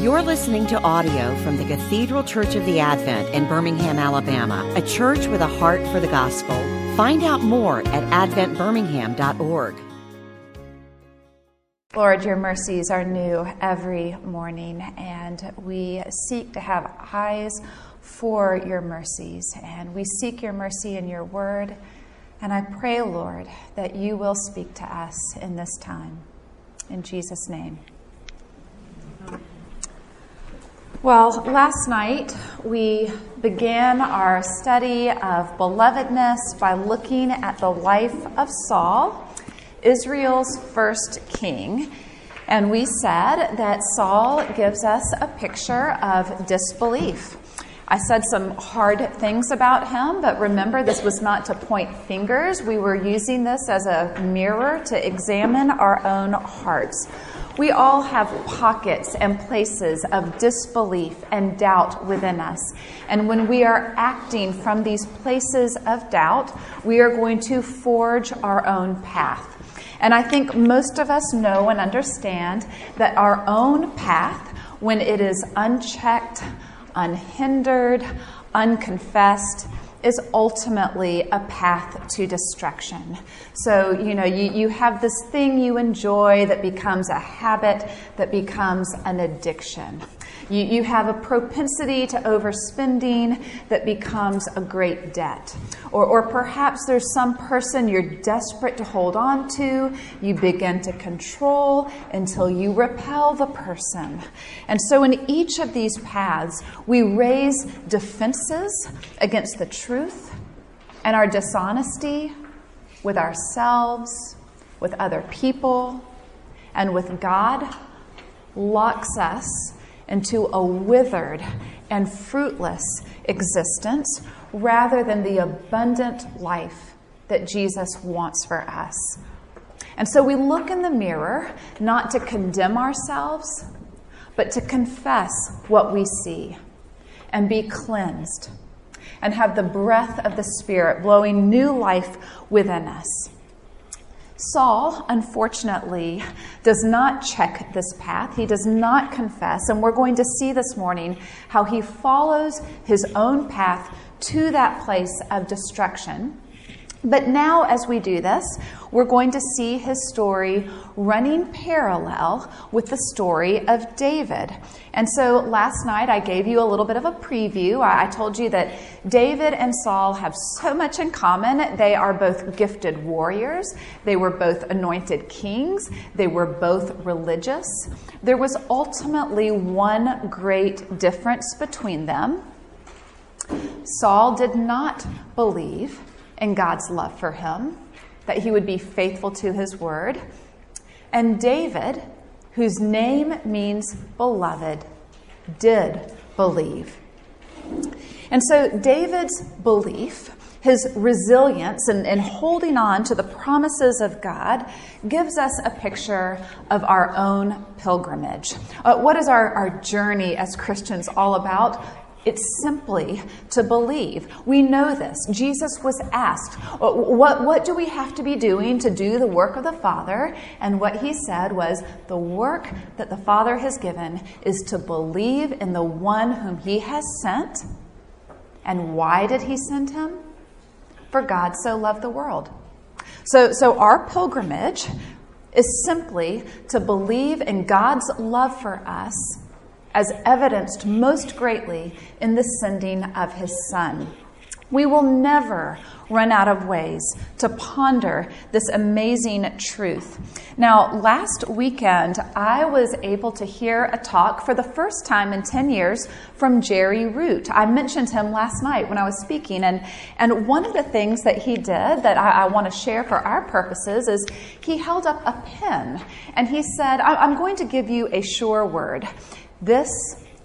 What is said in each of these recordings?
You're listening to audio from the Cathedral Church of the Advent in Birmingham, Alabama, a church with a heart for the gospel. Find out more at adventbirmingham.org. Lord, your mercies are new every morning, and we seek to have eyes for your mercies. And we seek your mercy in your word. And I pray, Lord, that you will speak to us in this time. In Jesus' name. Well, last night we began our study of belovedness by looking at the life of Saul, Israel's first king. And we said that Saul gives us a picture of disbelief. I said some hard things about him, but remember, this was not to point fingers. We were using this as a mirror to examine our own hearts. We all have pockets and places of disbelief and doubt within us. And when we are acting from these places of doubt, we are going to forge our own path. And I think most of us know and understand that our own path, when it is unchecked, unhindered, unconfessed, is ultimately a path to destruction. So, you know, you, you have this thing you enjoy that becomes a habit, that becomes an addiction. You, you have a propensity to overspending that becomes a great debt. Or, or perhaps there's some person you're desperate to hold on to. You begin to control until you repel the person. And so, in each of these paths, we raise defenses against the truth and our dishonesty with ourselves, with other people, and with God locks us into a withered and fruitless existence rather than the abundant life that Jesus wants for us. And so we look in the mirror not to condemn ourselves, but to confess what we see and be cleansed and have the breath of the Spirit blowing new life within us. Saul, unfortunately, does not check this path. He does not confess. And we're going to see this morning how he follows his own path to that place of destruction. But now, as we do this, we're going to see his story running parallel with the story of David. And so last night I gave you a little bit of a preview. I told you that David and Saul have so much in common. They are both gifted warriors, they were both anointed kings, they were both religious. There was ultimately one great difference between them. Saul did not believe in God's love for him, that he would be faithful to his word. And David, whose name means beloved, did believe. And so David's belief, his resilience and, and, holding on to the promises of God gives us a picture of our own pilgrimage. Uh, what is our, our journey as Christians all about? It's simply to believe. We know this. Jesus was asked, what, what do we have to be doing to do the work of the Father? And what he said was, The work that the Father has given is to believe in the one whom he has sent. And why did he send him? For God so loved the world. So, so our pilgrimage is simply to believe in God's love for us as evidenced most greatly in the sending of his Son. We will never run out of ways to ponder this amazing truth. Now, last weekend, I was able to hear a talk for the first time in 10 years from Jerry Root. I mentioned him last night when I was speaking, and, and one of the things that he did that I, I want to share for our purposes is he held up a pen and he said, I'm going to give you a sure word. This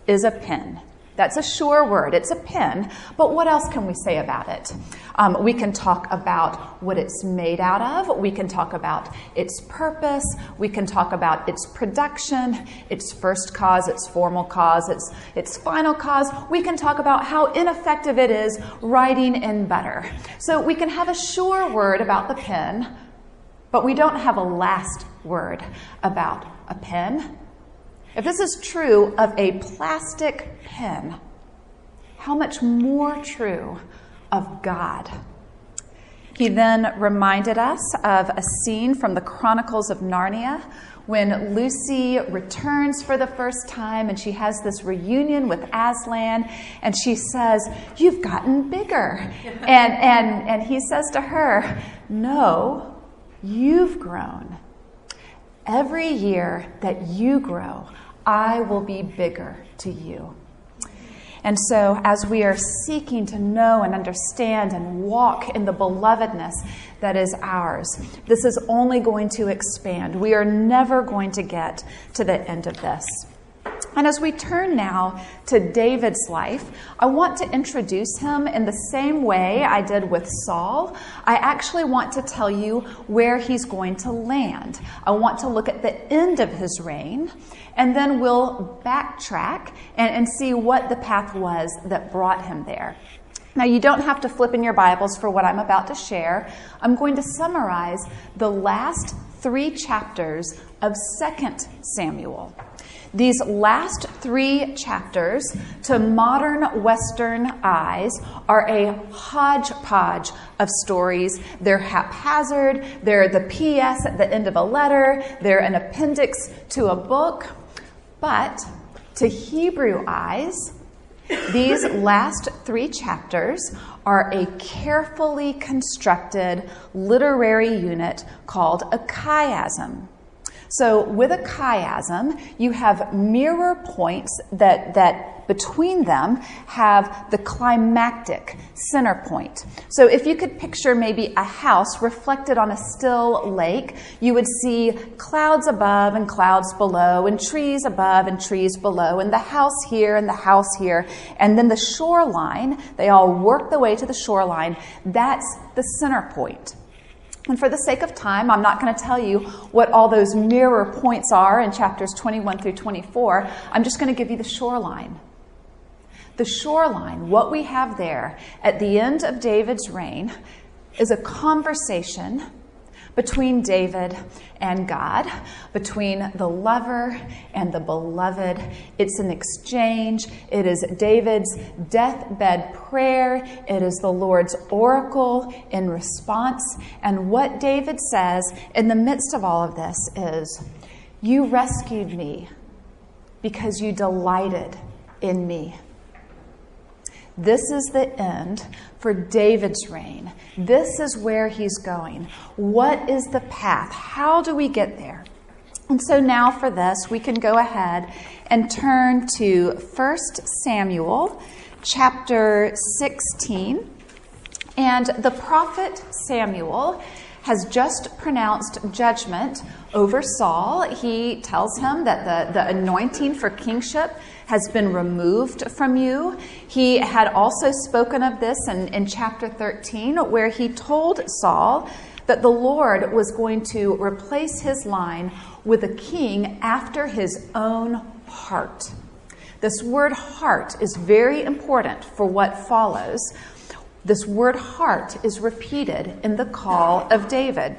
is a pin. That's a sure word. It's a pin. But what else can we say about it? Um, we can talk about what it's made out of. We can talk about its purpose. We can talk about its production, its first cause, its formal cause, its, its final cause. We can talk about how ineffective it is writing in butter. So we can have a sure word about the pin, but we don't have a last word about a pen if this is true of a plastic pen, how much more true of God? He then reminded us of a scene from the Chronicles of Narnia when Lucy returns for the first time and she has this reunion with Aslan and she says, You've gotten bigger. and, and, and he says to her, No, you've grown. Every year that you grow, I will be bigger to you. And so, as we are seeking to know and understand and walk in the belovedness that is ours, this is only going to expand. We are never going to get to the end of this. And as we turn now to David's life, I want to introduce him in the same way I did with Saul. I actually want to tell you where he's going to land. I want to look at the end of his reign and then we'll backtrack and, and see what the path was that brought him there. Now, you don't have to flip in your Bibles for what I'm about to share. I'm going to summarize the last three chapters of 2 Samuel. These last three chapters, to modern Western eyes, are a hodgepodge of stories. They're haphazard, they're the PS at the end of a letter, they're an appendix to a book. But to Hebrew eyes, these last three chapters are a carefully constructed literary unit called a chiasm. So, with a chiasm, you have mirror points that, that between them have the climactic center point. So if you could picture maybe a house reflected on a still lake, you would see clouds above and clouds below, and trees above and trees below, and the house here and the house here, and then the shoreline, they all work the way to the shoreline. That's the center point. And for the sake of time, I'm not going to tell you what all those mirror points are in chapters 21 through 24. I'm just going to give you the shoreline. The shoreline, what we have there at the end of David's reign, is a conversation between David and God, between the lover and the beloved. It's an exchange. It is David's deathbed prayer. It is the Lord's oracle in response. And what David says in the midst of all of this is, You rescued me because you delighted in me. This is the end for David's reign. This is where he's going. What is the path? How do we get there? And so now for this, we can go ahead and turn to 1 Samuel chapter 16. And the prophet Samuel has just pronounced judgment over Saul. He tells him that the, the anointing for kingship has been removed from you. He had also spoken of this in, in chapter 13, where he told Saul that the Lord was going to replace his line with a king after his own heart. This word heart is very important for what follows. This word heart is repeated in the call of David.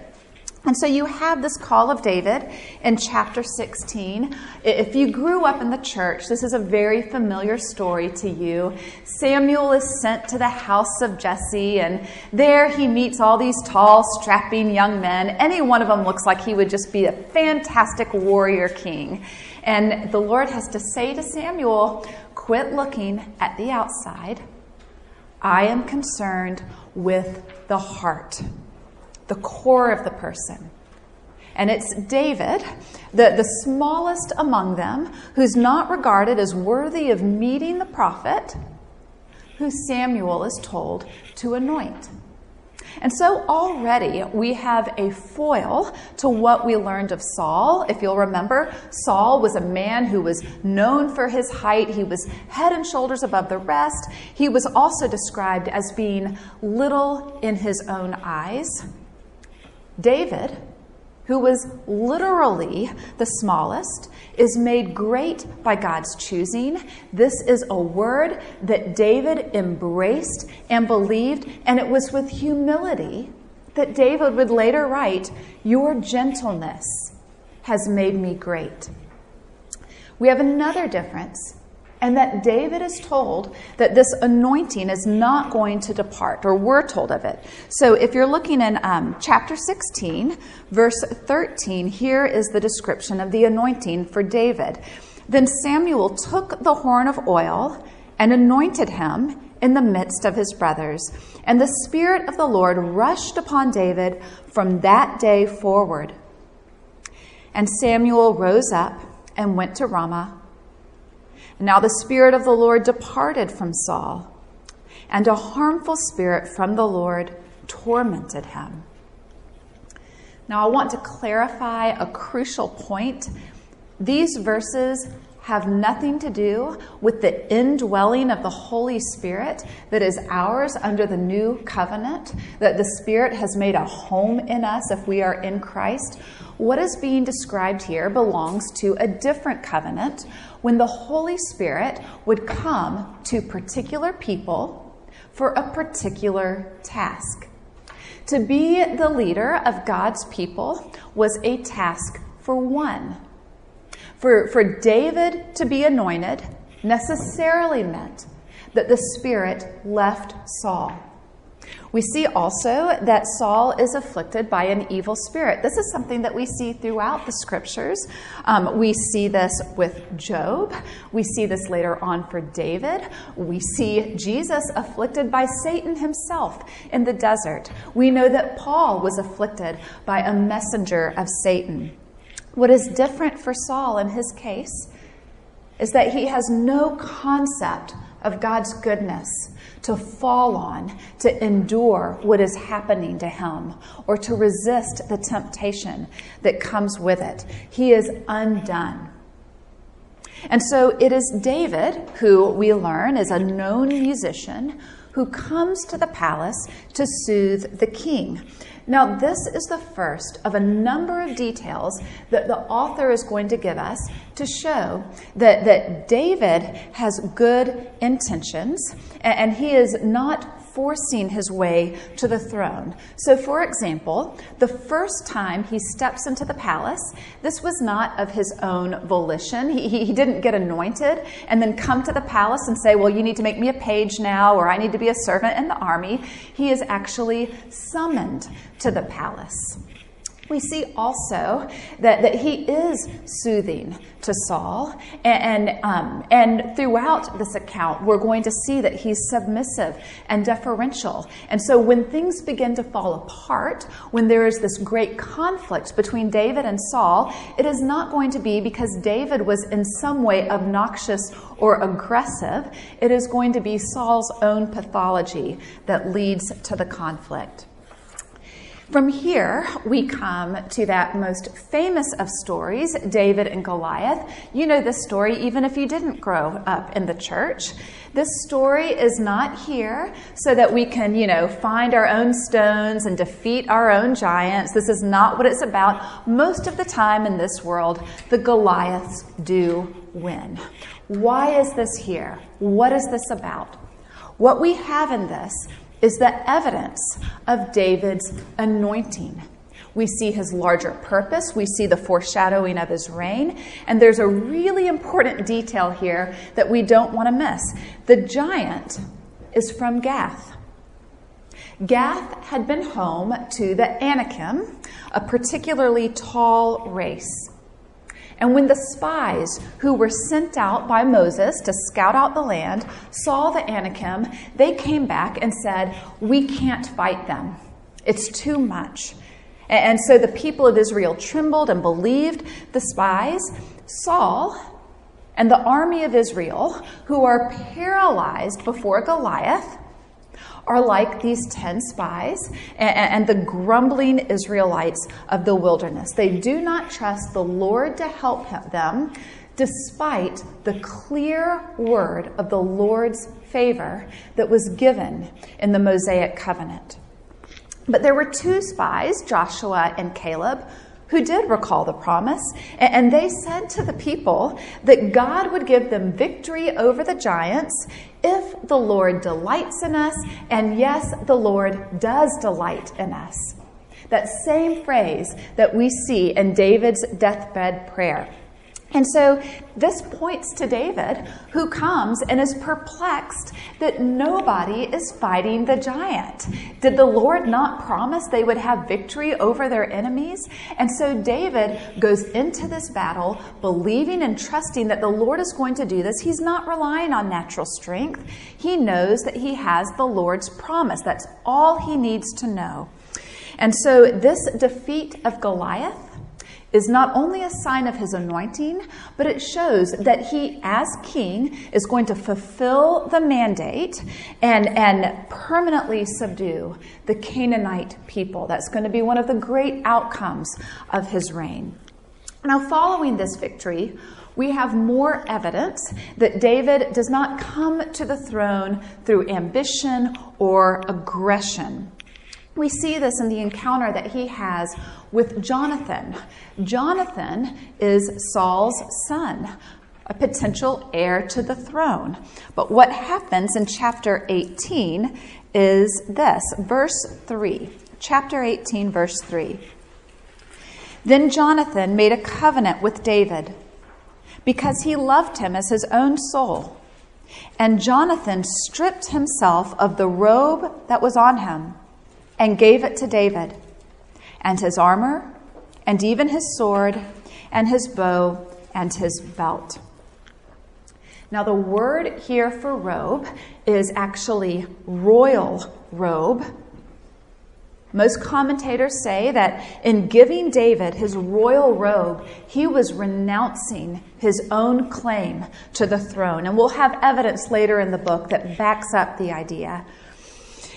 And so you have this call of David in chapter 16. If you grew up in the church, this is a very familiar story to you. Samuel is sent to the house of Jesse, and there he meets all these tall, strapping young men. Any one of them looks like he would just be a fantastic warrior king. And the Lord has to say to Samuel, Quit looking at the outside. I am concerned with the heart the core of the person. And it's David, the, the smallest among them, who's not regarded as worthy of meeting the prophet, who Samuel is told to anoint. And so already we have a foil to what we learned of Saul. If you'll remember, Saul was a man who was known for his height. He was head and shoulders above the rest. He was also described as being little in his own eyes. David, who was literally the smallest, is made great by God's choosing. This is a word that David embraced and believed, and it was with humility that David would later write, Your gentleness has made me great. We have another difference, and that David is told that this anointing is not going to depart, or we're told of it. So if you're looking in um, chapter 16, verse 13, here is the description of the anointing for David. Then Samuel took the horn of oil and anointed him in the midst of his brothers. And the Spirit of the Lord rushed upon David from that day forward. And Samuel rose up and went to Ramah. Now the Spirit of the Lord departed from Saul, and a harmful spirit from the Lord tormented him. Now I want to clarify a crucial point. These verses have nothing to do with the indwelling of the Holy Spirit that is ours under the new covenant, that the Spirit has made a home in us if we are in Christ. What is being described here belongs to a different covenant when the Holy Spirit would come to particular people for a particular task. To be the leader of God's people was a task for one for, for David to be anointed necessarily meant that the Spirit left Saul. We see also that Saul is afflicted by an evil spirit. This is something that we see throughout the scriptures. Um, we see this with Job. We see this later on for David. We see Jesus afflicted by Satan himself in the desert. We know that Paul was afflicted by a messenger of Satan. What is different for Saul in his case is that he has no concept of God's goodness to fall on, to endure what is happening to him, or to resist the temptation that comes with it. He is undone. And so it is David, who we learn is a known musician, who comes to the palace to soothe the king. Now, this is the first of a number of details that the author is going to give us to show that, that David has good intentions and, and he is not forcing his way to the throne. So, for example, the first time he steps into the palace, this was not of his own volition. He, he, he, didn't get anointed and then come to the palace and say, Well, you need to make me a page now, or I need to be a servant in the army. He is actually summoned to the palace. We see also that, that he is soothing to Saul. And, and, um, and throughout this account, we're going to see that he's submissive and deferential. And so when things begin to fall apart, when there is this great conflict between David and Saul, it is not going to be because David was in some way obnoxious or aggressive. It is going to be Saul's own pathology that leads to the conflict. From here, we come to that most famous of stories, David and Goliath. You know this story even if you didn't grow up in the church. This story is not here so that we can, you know, find our own stones and defeat our own giants. This is not what it's about. Most of the time in this world, the Goliaths do win. Why is this here? What is this about? What we have in this is the evidence of David's anointing. We see his larger purpose. We see the foreshadowing of his reign. And there's a really important detail here that we don't want to miss. The giant is from Gath. Gath had been home to the Anakim, a particularly tall race. And when the spies who were sent out by Moses to scout out the land saw the Anakim, they came back and said, We can't fight them. It's too much. And so the people of Israel trembled and believed the spies. Saul and the army of Israel, who are paralyzed before Goliath, are like these 10 spies and, the grumbling Israelites of the wilderness. They do not trust the Lord to help them despite the clear word of the Lord's favor that was given in the Mosaic covenant. But there were two spies, Joshua and Caleb, who did recall the promise, and they said to the people that God would give them victory over the giants if the Lord delights in us, and yes, the Lord does delight in us. That same phrase that we see in David's deathbed prayer. And so this points to David, who comes and is perplexed that nobody is fighting the giant. Did the Lord not promise they would have victory over their enemies? And so David goes into this battle believing and trusting that the Lord is going to do this. He's not relying on natural strength, he knows that he has the Lord's promise. That's all he needs to know. And so this defeat of Goliath is not only a sign of his anointing, but it shows that he, as king, is going to fulfill the mandate and, and permanently subdue the Canaanite people. That's going to be one of the great outcomes of his reign. Now, following this victory, we have more evidence that David does not come to the throne through ambition or aggression. We see this in the encounter that he has with Jonathan. Jonathan is Saul's son, a potential heir to the throne. But what happens in chapter 18 is this verse 3. Chapter 18, verse 3. Then Jonathan made a covenant with David because he loved him as his own soul. And Jonathan stripped himself of the robe that was on him and gave it to David, and his armor, and even his sword, and his bow, and his belt. Now, the word here for robe is actually royal robe. Most commentators say that in giving David his royal robe, he was renouncing his own claim to the throne. And we'll have evidence later in the book that backs up the idea.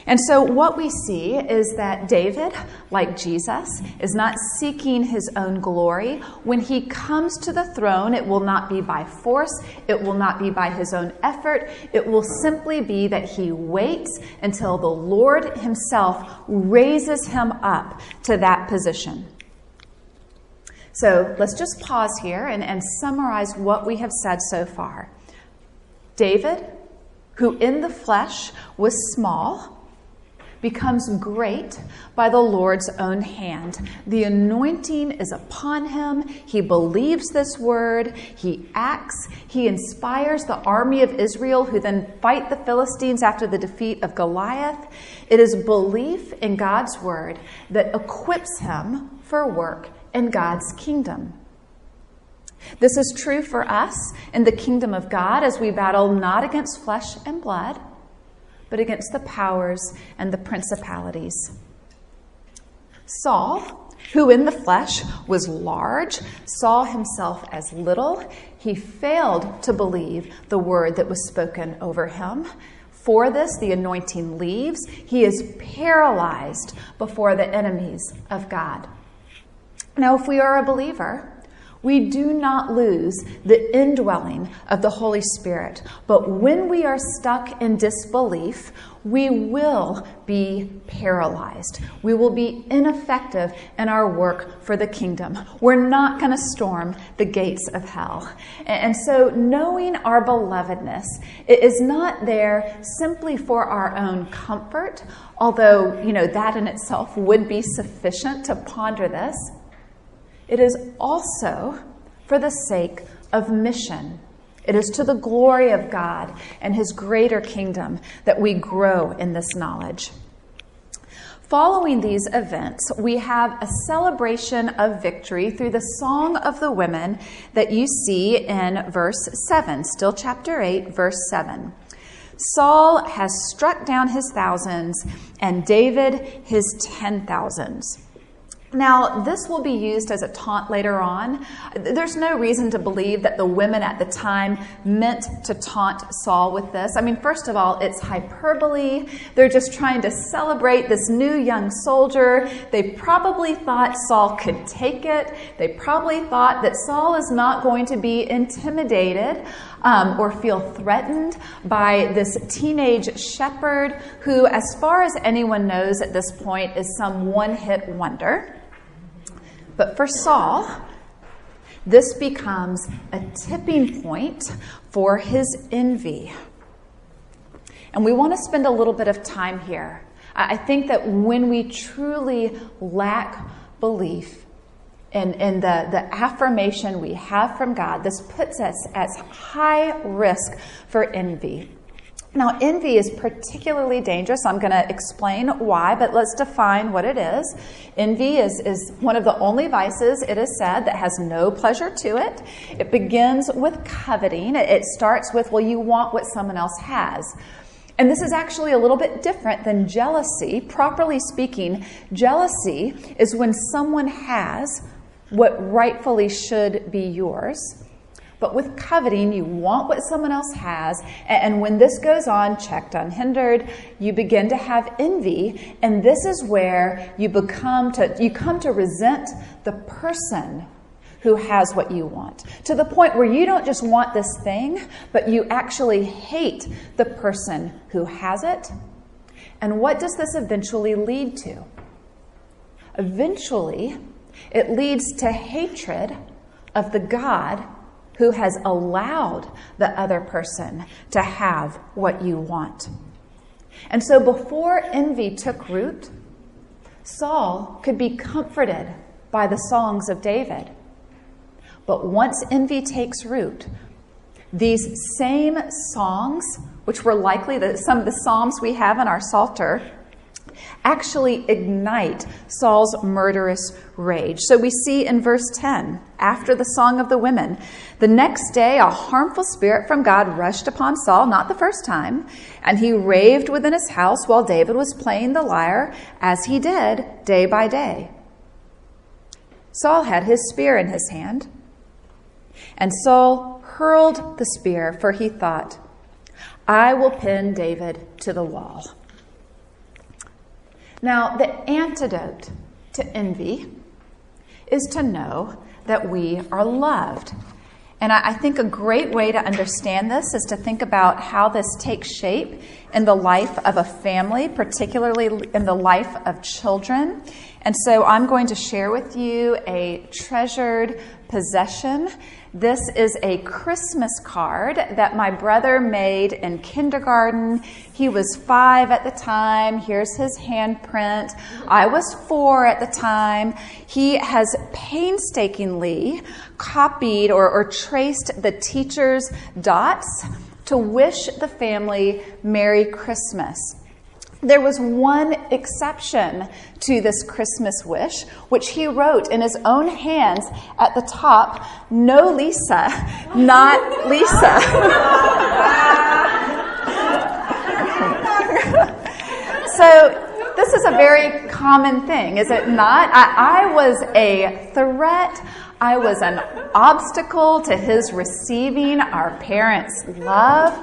And so, what we see is that David, like Jesus, is not seeking his own glory. When he comes to the throne, it will not be by force, it will not be by his own effort. It will simply be that he waits until the Lord himself raises him up to that position. So, let's just pause here and, and summarize what we have said so far. David, who in the flesh was small, becomes great by the Lord's own hand. The anointing is upon him. He believes this word. He acts. He inspires the army of Israel, who then fight the Philistines after the defeat of Goliath. It is belief in God's word that equips him for work in God's kingdom. This is true for us in the kingdom of God as we battle not against flesh and blood but against the powers and the principalities. Saul, who in the flesh was large, saw himself as little. He failed to believe the word that was spoken over him. For this, the anointing leaves. He is paralyzed before the enemies of God. Now, if we are a believer, we do not lose the indwelling of the Holy Spirit. But when we are stuck in disbelief, we will be paralyzed. We will be ineffective in our work for the kingdom. We're not going to storm the gates of hell. And so, knowing our belovedness is not there simply for our own comfort, although, you know, that in itself would be sufficient to ponder this it is also for the sake of mission. It is to the glory of God and His greater kingdom that we grow in this knowledge. Following these events, we have a celebration of victory through the Song of the Women that you see in verse 7, still chapter 8, verse 7. Saul has struck down his thousands, and David his ten thousands. Now, this will be used as a taunt later on. There's no reason to believe that the women at the time meant to taunt Saul with this. I mean, first of all, it's hyperbole. They're just trying to celebrate this new young soldier. They probably thought Saul could take it. They probably thought that Saul is not going to be intimidated um, or feel threatened by this teenage shepherd who, as far as anyone knows at this point, is some one hit wonder. But for Saul, this becomes a tipping point for his envy. And we want to spend a little bit of time here. I think that when we truly lack belief in, and the, the affirmation we have from God, this puts us at high risk for envy. Now, envy is particularly dangerous. I'm going to explain why, but let's define what it is. Envy is, is one of the only vices, it is said, that has no pleasure to it. It begins with coveting. It starts with, well, you want what someone else has. And this is actually a little bit different than jealousy. Properly speaking, jealousy is when someone has what rightfully should be yours. But with coveting, you want what someone else has. And when this goes on, checked unhindered, you begin to have envy. And this is where you become to, you come to resent the person who has what you want. To the point where you don't just want this thing, but you actually hate the person who has it. And what does this eventually lead to? Eventually, it leads to hatred of the God who has allowed the other person to have what you want. And so before envy took root, Saul could be comforted by the songs of David. But once envy takes root, these same songs, which were likely the, some of the psalms we have in our Psalter, actually ignite Saul's murderous rage. So we see in verse 10, after the Song of the Women, the next day a harmful spirit from God rushed upon Saul, not the first time, and he raved within his house while David was playing the lyre, as he did day by day. Saul had his spear in his hand, and Saul hurled the spear, for he thought, I will pin David to the wall. Now, the antidote to envy is to know that we are loved. And I, think a great way to understand this is to think about how this takes shape in the life of a family, particularly in the life of children. And so I'm going to share with you a treasured possession this is a Christmas card that my brother made in kindergarten. He was five at the time. Here's his handprint. I was four at the time. He has painstakingly copied or, or traced the teacher's dots to wish the family Merry Christmas. There was one exception to this Christmas wish, which he wrote in his own hands at the top No Lisa, not Lisa. so, this is a very common thing, is it not? I, I was a threat. I was an obstacle to his receiving our parents' love.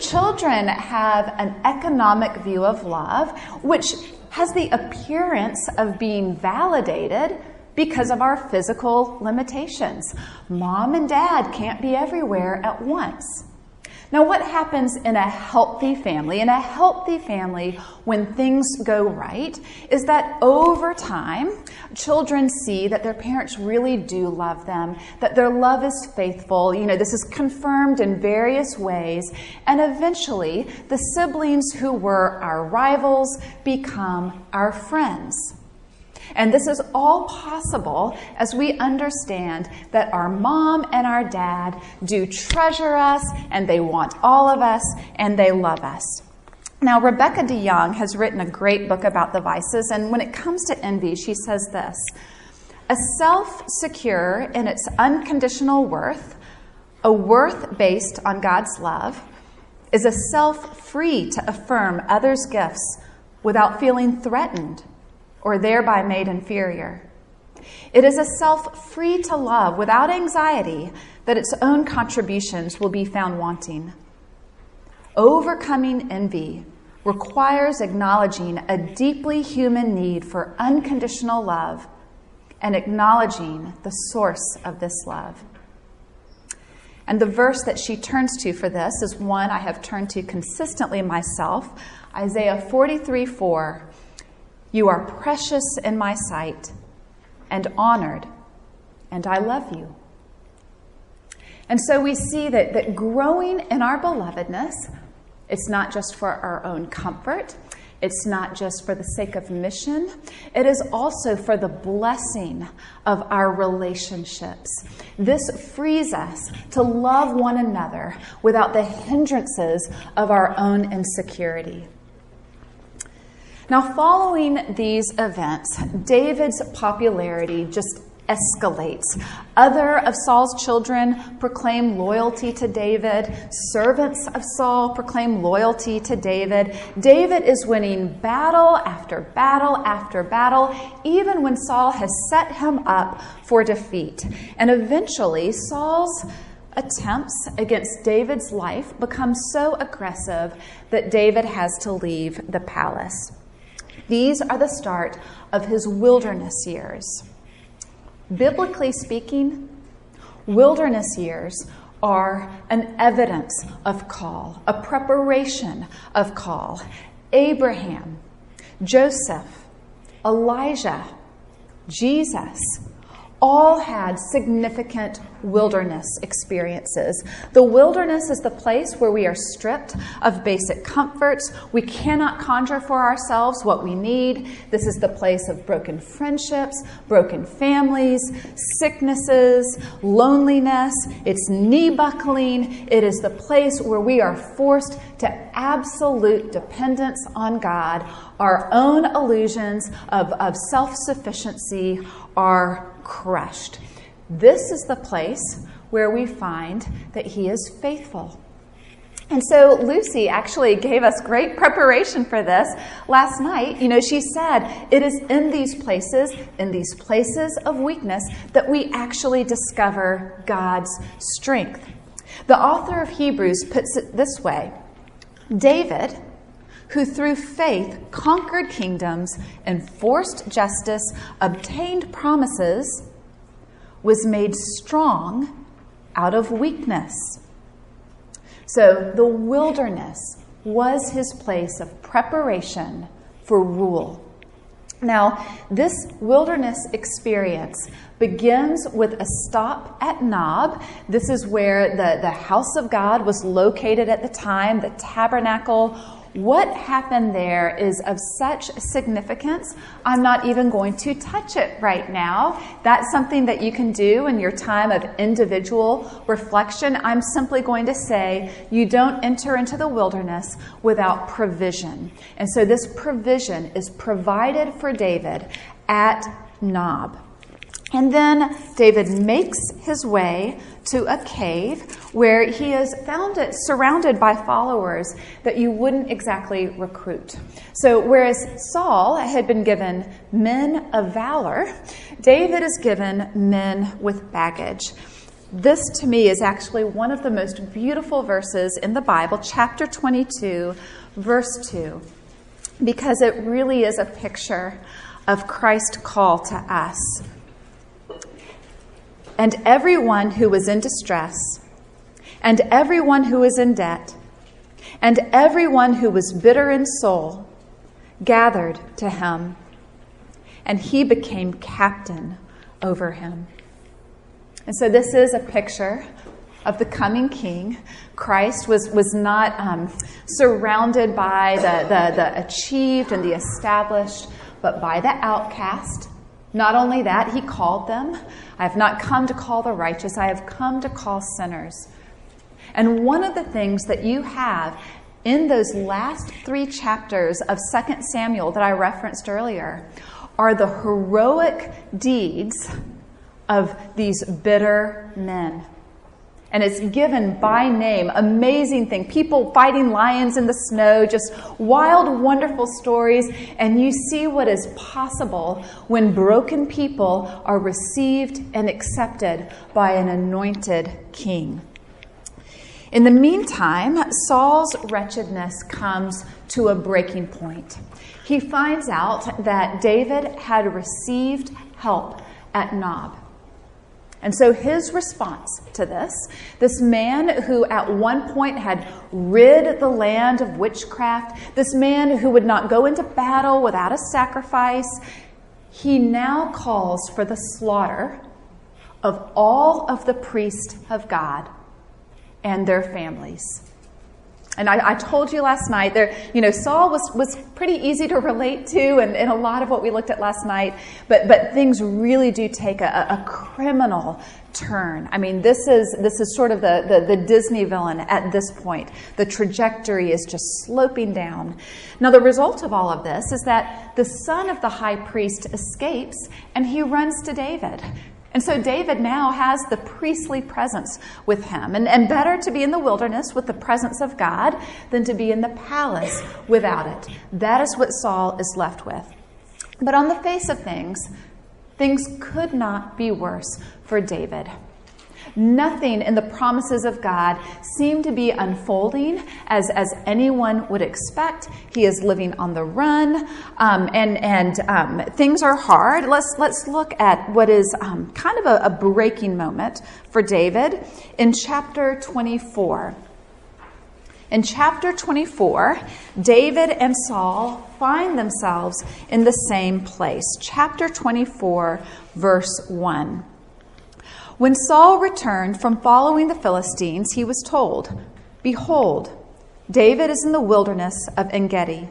Children have an economic view of love, which has the appearance of being validated because of our physical limitations. Mom and dad can't be everywhere at once. Now, what happens in a healthy family? In a healthy family, when things go right, is that over time, children see that their parents really do love them, that their love is faithful. You know, this is confirmed in various ways. And eventually, the siblings who were our rivals become our friends. And this is all possible as we understand that our mom and our dad do treasure us and they want all of us and they love us. Now, Rebecca DeYoung has written a great book about the vices, and when it comes to envy, she says this A self secure in its unconditional worth, a worth based on God's love, is a self free to affirm others' gifts without feeling threatened or thereby made inferior. It is a self free to love without anxiety that its own contributions will be found wanting. Overcoming envy requires acknowledging a deeply human need for unconditional love and acknowledging the source of this love. And the verse that she turns to for this is one I have turned to consistently myself Isaiah 43 4. You are precious in my sight and honored, and I love you. And so we see that, that growing in our belovedness, it's not just for our own comfort, It's not just for the sake of mission, it is also for the blessing of our relationships. This frees us to love one another without the hindrances of our own insecurity. Now, following these events, David's popularity just escalates. Other of Saul's children proclaim loyalty to David. Servants of Saul proclaim loyalty to David. David is winning battle after battle after battle, even when Saul has set him up for defeat. And eventually, Saul's attempts against David's life become so aggressive that David has to leave the palace. These are the start of his wilderness years. Biblically speaking, wilderness years are an evidence of call, a preparation of call. Abraham, Joseph, Elijah, Jesus, all had significant wilderness experiences. The wilderness is the place where we are stripped of basic comforts. We cannot conjure for ourselves what we need. This is the place of broken friendships, broken families, sicknesses, loneliness. It's knee buckling. It is the place where we are forced to absolute dependence on God. Our own illusions of, of self sufficiency are crushed. This is the place where we find that He is faithful. And so Lucy actually gave us great preparation for this last night. You know, she said, it is in these places, in these places of weakness, that we actually discover God's strength. The author of Hebrews puts it this way David, who through faith conquered kingdoms, enforced justice, obtained promises, was made strong out of weakness. So the wilderness was his place of preparation for rule. Now, this wilderness experience begins with a stop at Nob. This is where the, the house of God was located at the time, the tabernacle what happened there is of such significance, I'm not even going to touch it right now. That's something that you can do in your time of individual reflection. I'm simply going to say you don't enter into the wilderness without provision. And so this provision is provided for David at Nob. And then David makes his way to a cave where he is found surrounded by followers that you wouldn't exactly recruit. So whereas Saul had been given men of valor, David is given men with baggage. This to me is actually one of the most beautiful verses in the Bible, chapter 22, verse 2, because it really is a picture of Christ's call to us and everyone who was in distress, and everyone who was in debt, and everyone who was bitter in soul gathered to him, and he became captain over him. And so, this is a picture of the coming king. Christ was, was not um, surrounded by the, the, the achieved and the established, but by the outcast not only that, he called them. I have not come to call the righteous, I have come to call sinners. And one of the things that you have in those last three chapters of 2 Samuel that I referenced earlier are the heroic deeds of these bitter men and it's given by name. Amazing thing. People fighting lions in the snow, just wild, wonderful stories. And you see what is possible when broken people are received and accepted by an anointed king. In the meantime, Saul's wretchedness comes to a breaking point. He finds out that David had received help at Nob. And so his response to this, this man who at one point had rid the land of witchcraft, this man who would not go into battle without a sacrifice, he now calls for the slaughter of all of the priests of God and their families. And I, I, told you last night there, you know, Saul was, was pretty easy to relate to and, and a lot of what we looked at last night, but, but things really do take a, a criminal turn. I mean, this is, this is sort of the, the, the Disney villain at this point. The trajectory is just sloping down. Now, the result of all of this is that the son of the high priest escapes and he runs to David. And so David now has the priestly presence with him. And, and better to be in the wilderness with the presence of God than to be in the palace without it. That is what Saul is left with. But on the face of things, things could not be worse for David. Nothing in the promises of God seem to be unfolding as, as anyone would expect. He is living on the run, um, and, and um, things are hard. Let's, let's look at what is um, kind of a, a breaking moment for David in chapter 24. In chapter 24, David and Saul find themselves in the same place. Chapter 24, verse 1. When Saul returned from following the Philistines, he was told, Behold, David is in the wilderness of En Gedi.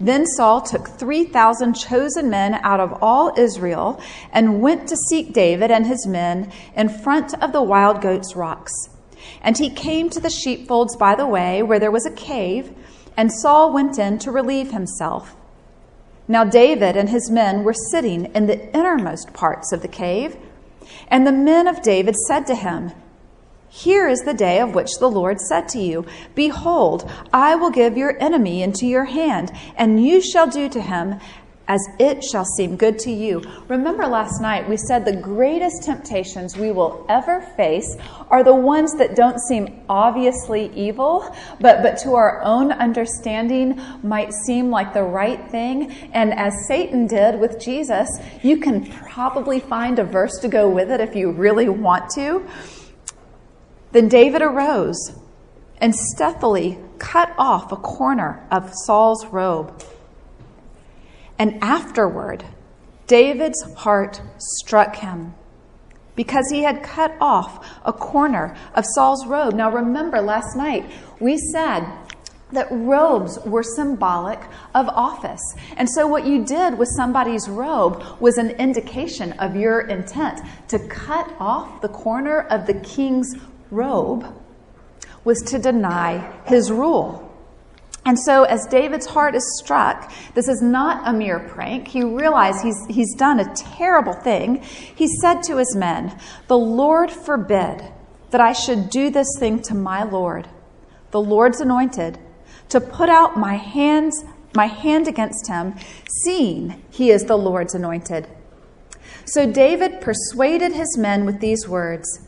Then Saul took 3,000 chosen men out of all Israel and went to seek David and his men in front of the wild goats' rocks. And he came to the sheepfolds by the way, where there was a cave, and Saul went in to relieve himself. Now David and his men were sitting in the innermost parts of the cave and the men of David said to him, Here is the day of which the Lord said to you, Behold, I will give your enemy into your hand, and you shall do to him as it shall seem good to you. Remember last night we said the greatest temptations we will ever face are the ones that don't seem obviously evil, but, but to our own understanding might seem like the right thing. And as Satan did with Jesus, you can probably find a verse to go with it if you really want to. Then David arose and stealthily cut off a corner of Saul's robe. And afterward, David's heart struck him because he had cut off a corner of Saul's robe. Now, remember, last night we said that robes were symbolic of office. And so, what you did with somebody's robe was an indication of your intent. To cut off the corner of the king's robe was to deny his rule. And so, as David's heart is struck, this is not a mere prank. He realizes he's, he's done a terrible thing. He said to his men, The Lord forbid that I should do this thing to my Lord, the Lord's anointed, to put out my hands, my hand against him, seeing he is the Lord's anointed. So David persuaded his men with these words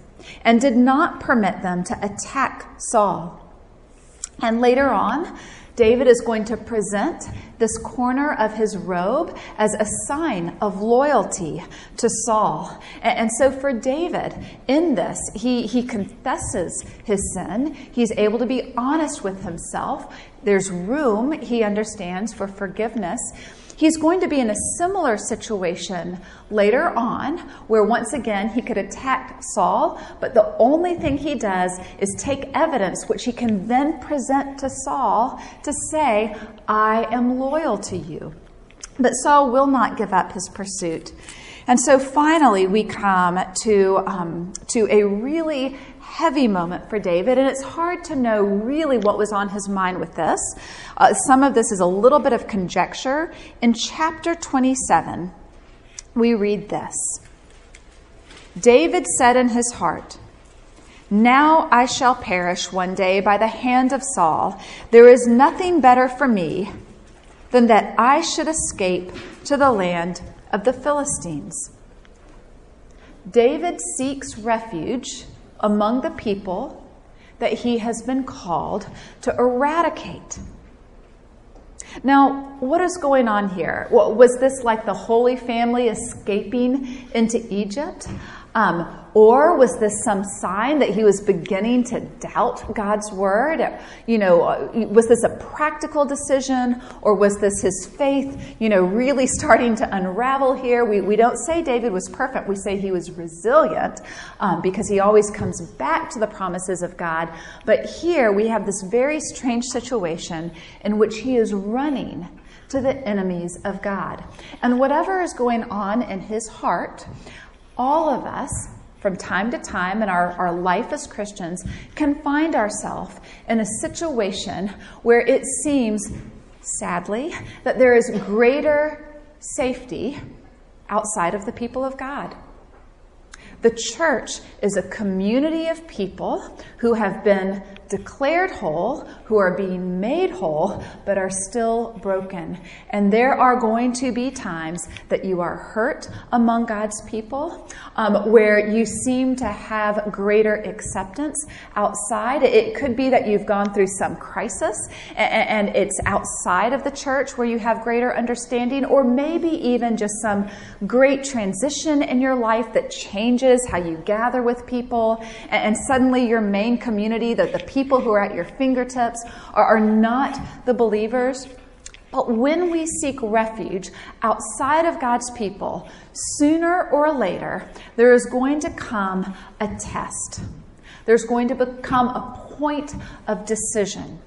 and did not permit them to attack Saul. And later on, David is going to present this corner of his robe as a sign of loyalty to Saul. And, so for David, in this, he, he confesses his sin. He's able to be honest with himself. There's room, he understands, for forgiveness. He's going to be in a similar situation later on, where once again he could attack Saul, but the only thing he does is take evidence which he can then present to Saul to say, I am loyal to you. But Saul will not give up his pursuit. And so finally, we come to, um, to a really heavy moment for David, and it's hard to know really what was on his mind with this. Uh, some of this is a little bit of conjecture. In chapter 27, we read this David said in his heart, Now I shall perish one day by the hand of Saul. There is nothing better for me than that I should escape to the land of the Philistines. David seeks refuge among the people that he has been called to eradicate. Now, what is going on here? Was this like the Holy Family escaping into Egypt? Um, or was this some sign that he was beginning to doubt God's word? You know, uh, was this a practical decision or was this his faith, you know, really starting to unravel here? We, we don't say David was perfect. We say he was resilient um, because he always comes back to the promises of God. But here we have this very strange situation in which he is running to the enemies of God. And whatever is going on in his heart, all of us, from time to time in our, our life as Christians, can find ourselves in a situation where it seems, sadly, that there is greater safety outside of the people of God. The church is a community of people who have been declared whole, who are being made whole, but are still broken. And there are going to be times that you are hurt among God's people, um, where you seem to have greater acceptance outside. It could be that you've gone through some crisis and, it's outside of the church where you have greater understanding, or maybe even just some great transition in your life that changes how you gather with people, and suddenly your main community, that the people people who are at your fingertips are, are not the believers. But when we seek refuge outside of God's people, sooner or later, there is going to come a test. There's going to become a point of decision.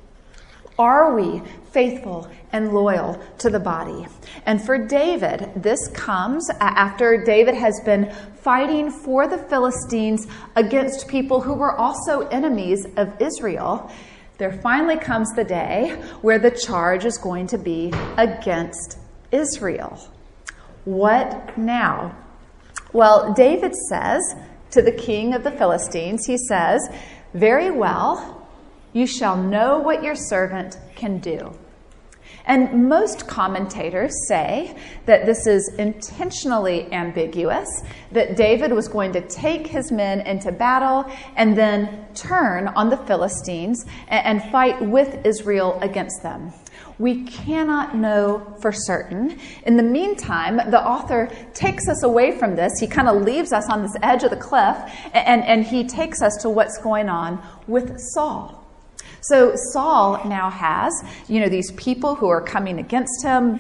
Are we faithful and loyal to the body? And for David, this comes after David has been fighting for the Philistines against people who were also enemies of Israel. There finally comes the day where the charge is going to be against Israel. What now? Well, David says to the king of the Philistines, he says, Very well. You shall know what your servant can do. And most commentators say that this is intentionally ambiguous, that David was going to take his men into battle and then turn on the Philistines and fight with Israel against them. We cannot know for certain. In the meantime, the author takes us away from this. He kind of leaves us on this edge of the cliff and, and he takes us to what's going on with Saul. So Saul now has, you know, these people who are coming against him.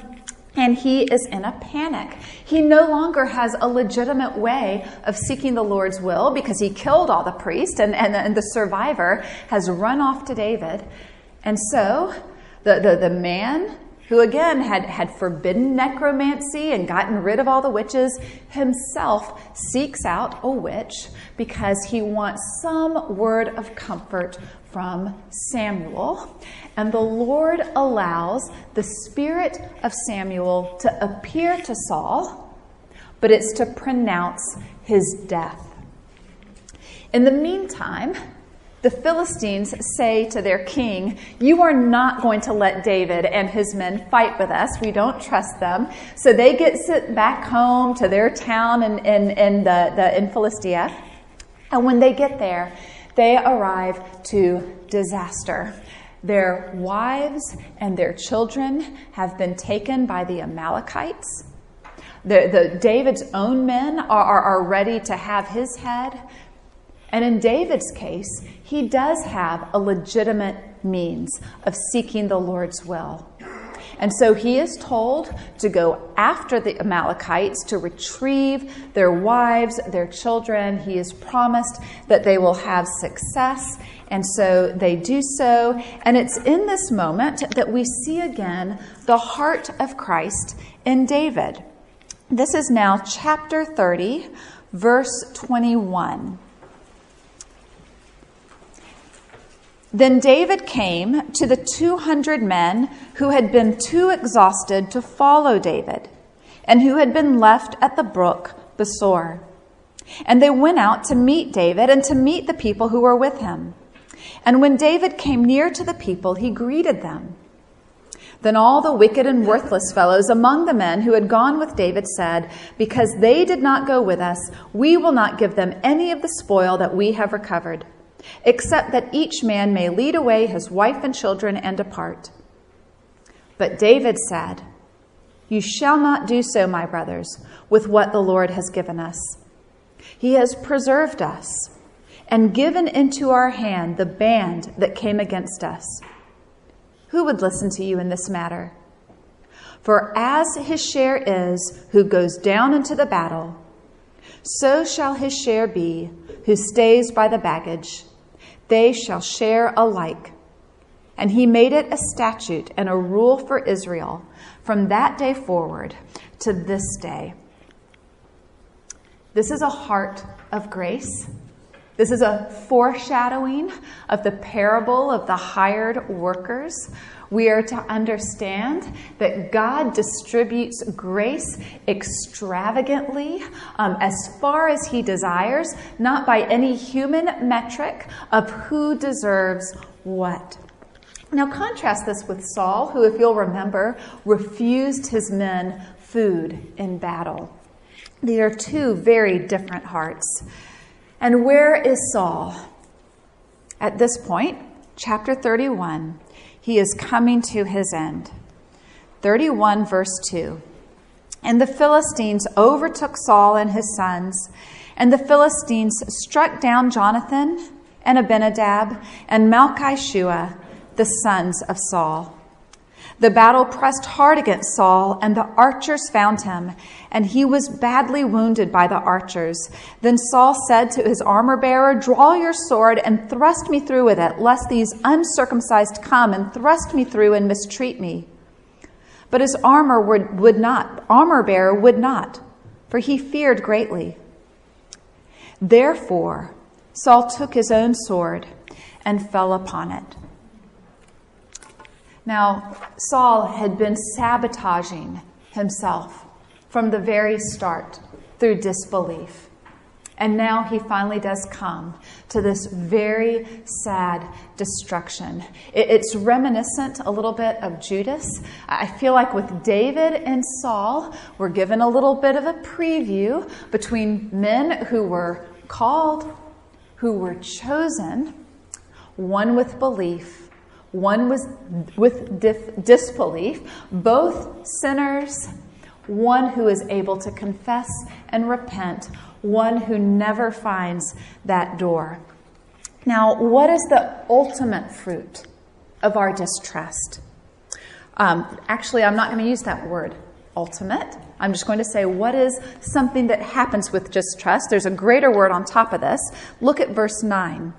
And he is in a panic. He no longer has a legitimate way of seeking the Lord's will because he killed all the priests, and, and, and the survivor has run off to David. And so the, the, the man who again had, had forbidden necromancy and gotten rid of all the witches, himself seeks out a witch because he wants some word of comfort from Samuel. And the Lord allows the spirit of Samuel to appear to Saul, but it's to pronounce his death. In the meantime, the Philistines say to their king, You are not going to let David and his men fight with us. We don't trust them. So they get sent back home to their town in, in, in, the, the, in Philistia. And when they get there, they arrive to disaster. Their wives and their children have been taken by the Amalekites. The, the David's own men are, are, are ready to have his head. And in David's case, he does have a legitimate means of seeking the Lord's will. And so he is told to go after the Amalekites to retrieve their wives, their children. He is promised that they will have success. And so they do so. And it's in this moment that we see again the heart of Christ in David. This is now chapter 30, verse 21. Then David came to the 200 men who had been too exhausted to follow David and who had been left at the brook Besor. And they went out to meet David and to meet the people who were with him. And when David came near to the people, he greeted them. Then all the wicked and worthless fellows among the men who had gone with David said, Because they did not go with us, we will not give them any of the spoil that we have recovered except that each man may lead away his wife and children and depart. But David said, You shall not do so, my brothers, with what the Lord has given us. He has preserved us and given into our hand the band that came against us. Who would listen to you in this matter? For as his share is who goes down into the battle, so shall his share be who stays by the baggage. They shall share alike. And he made it a statute and a rule for Israel from that day forward to this day. This is a heart of grace. This is a foreshadowing of the parable of the hired workers. We are to understand that God distributes grace extravagantly um, as far as He desires, not by any human metric of who deserves what. Now, contrast this with Saul, who, if you'll remember, refused his men food in battle. These are two very different hearts. And where is Saul? At this point, chapter 31, he is coming to his end. 31, verse 2. And the Philistines overtook Saul and his sons, and the Philistines struck down Jonathan and Abinadab and Malchishua the sons of Saul. The battle pressed hard against Saul, and the archers found him, and he was badly wounded by the archers. Then Saul said to his armor bearer, Draw your sword and thrust me through with it, lest these uncircumcised come and thrust me through and mistreat me. But his armor would, would not, armor bearer would not, for he feared greatly. Therefore, Saul took his own sword and fell upon it. Now, Saul had been sabotaging himself from the very start through disbelief. And now he finally does come to this very sad destruction. It's reminiscent a little bit of Judas. I feel like with David and Saul, we're given a little bit of a preview between men who were called, who were chosen, one with belief one was with dif- disbelief, both sinners, one who is able to confess and repent, one who never finds that door. Now, what is the ultimate fruit of our distrust? Um, actually, I'm not going to use that word, ultimate. I'm just going to say, what is something that happens with distrust? There's a greater word on top of this. Look at verse 9.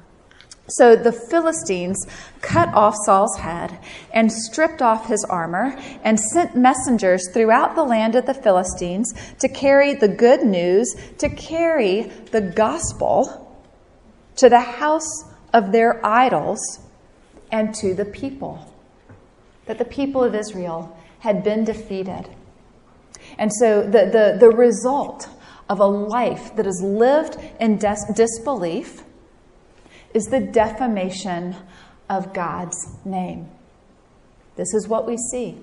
So the Philistines cut off Saul's head and stripped off his armor and sent messengers throughout the land of the Philistines to carry the good news, to carry the gospel to the house of their idols and to the people. That the people of Israel had been defeated. And so the, the, the result of a life that is lived in dis- disbelief is the defamation of God's name. This is what we see.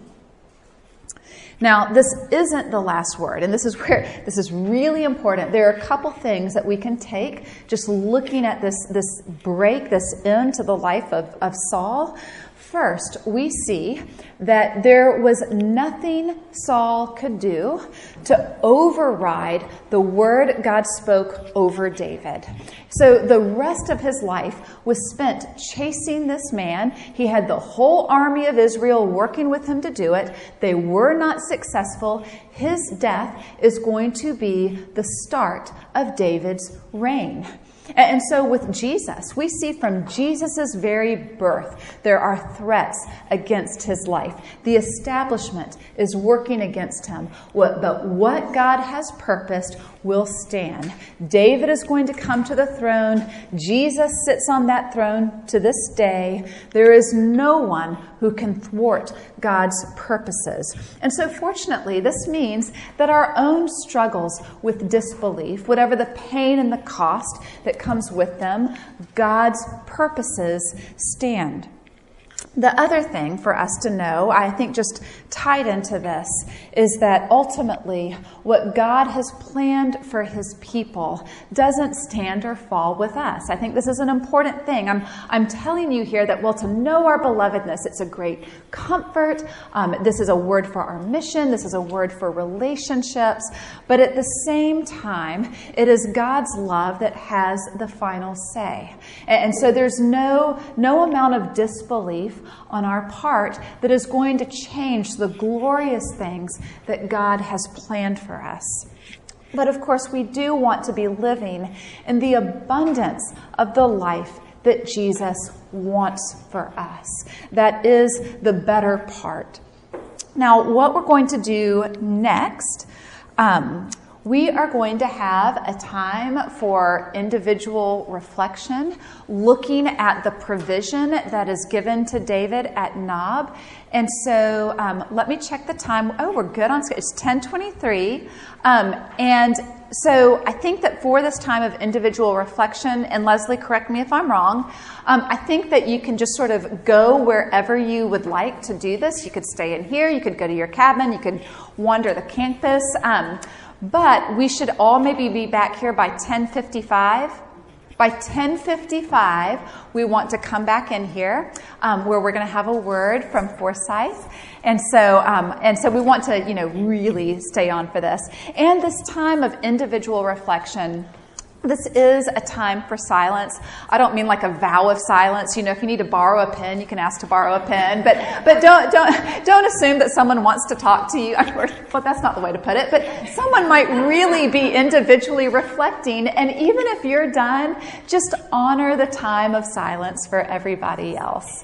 Now, this isn't the last word, and this is where this is really important. There are a couple things that we can take just looking at this, this break, this end to the life of, of Saul. First, we see that there was nothing Saul could do to override the word God spoke over David. So the rest of his life was spent chasing this man. He had the whole army of Israel working with him to do it. They were not successful. His death is going to be the start of David's reign. And so with Jesus, we see from Jesus' very birth, there are threats against his life. The establishment is working against him. But what God has purposed will stand. David is going to come to the throne. Jesus sits on that throne to this day. There is no one who can thwart God's purposes. And so, fortunately, this means that our own struggles with disbelief, whatever the pain and the cost that comes with them, God's purposes stand. The other thing for us to know, I think just tied into this, is that ultimately what God has planned for his people doesn't stand or fall with us. I think this is an important thing. I'm, I'm telling you here that, well, to know our belovedness, it's a great comfort. Um, this is a word for our mission, this is a word for relationships. But at the same time, it is God's love that has the final say. And, and so there's no, no amount of disbelief on our part that is going to change the glorious things that God has planned for us. But of course, we do want to be living in the abundance of the life that Jesus wants for us. That is the better part. Now, what we're going to do next um, we are going to have a time for individual reflection, looking at the provision that is given to David at Nob. And so um, let me check the time. Oh, we're good on schedule. It's 1023. Um, and so I think that for this time of individual reflection, and Leslie, correct me if I'm wrong, um, I think that you can just sort of go wherever you would like to do this. You could stay in here, you could go to your cabin, you could wander the campus. Um, but we should all maybe be back here by 1055. By 1055, we want to come back in here um, where we're going to have a word from Forsyth. And so, um, and so we want to, you know, really stay on for this. And this time of individual reflection this is a time for silence. I don't mean like a vow of silence. You know, if you need to borrow a pen, you can ask to borrow a pen. But but don't don't don't assume that someone wants to talk to you. Well, that's not the way to put it. But someone might really be individually reflecting, and even if you're done, just honor the time of silence for everybody else.